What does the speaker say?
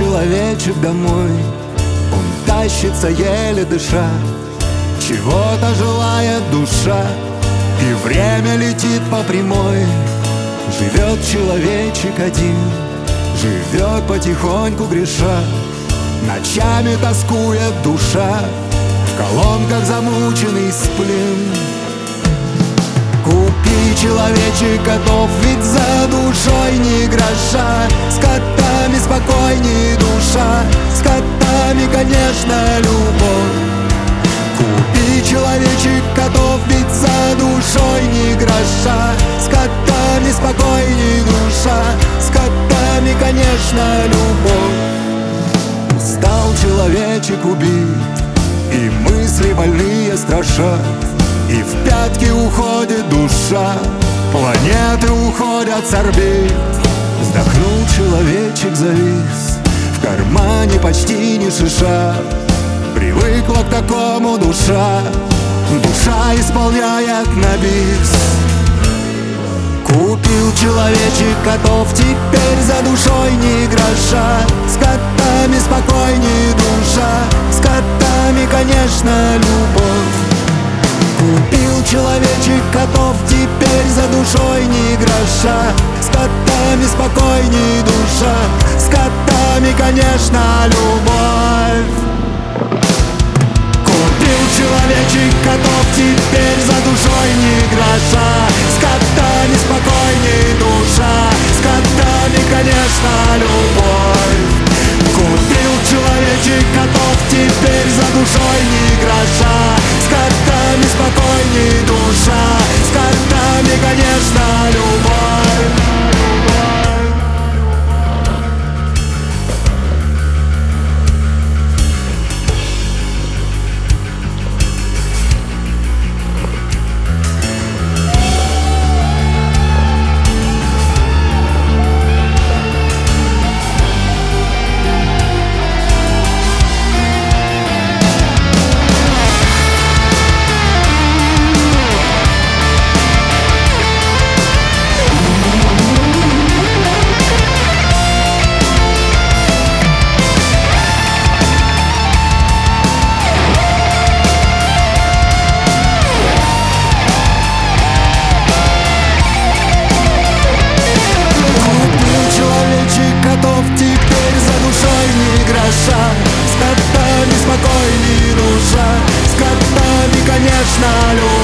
человечек домой. Он тащится еле дыша. Чего-то желает душа. И время летит по прямой. Живет человечек один. Живет потихоньку греша. Ночами тоскует душа. В колонках замученный сплин. Купи человечек котов, ведь за душой не гроша. С котами, конечно, любовь. Купи человечек котов, ведь за душой не гроша. С котами спокойней душа, с котами, конечно, любовь. Устал человечек убит, и мысли больные страшат. И в пятки уходит душа Планеты уходят с орбит. Вздохнул человечек завис не Привыкла к такому душа. Душа исполняет на бис. Купил человечек котов Теперь за душой не гроша. С котами спокойнее душа. С котами, конечно, любовь. Купил человечек котов, теперь за душой не гроша. С котами спокойней душа, с котами, конечно, любовь овечьих готов теперь за душой. наш налет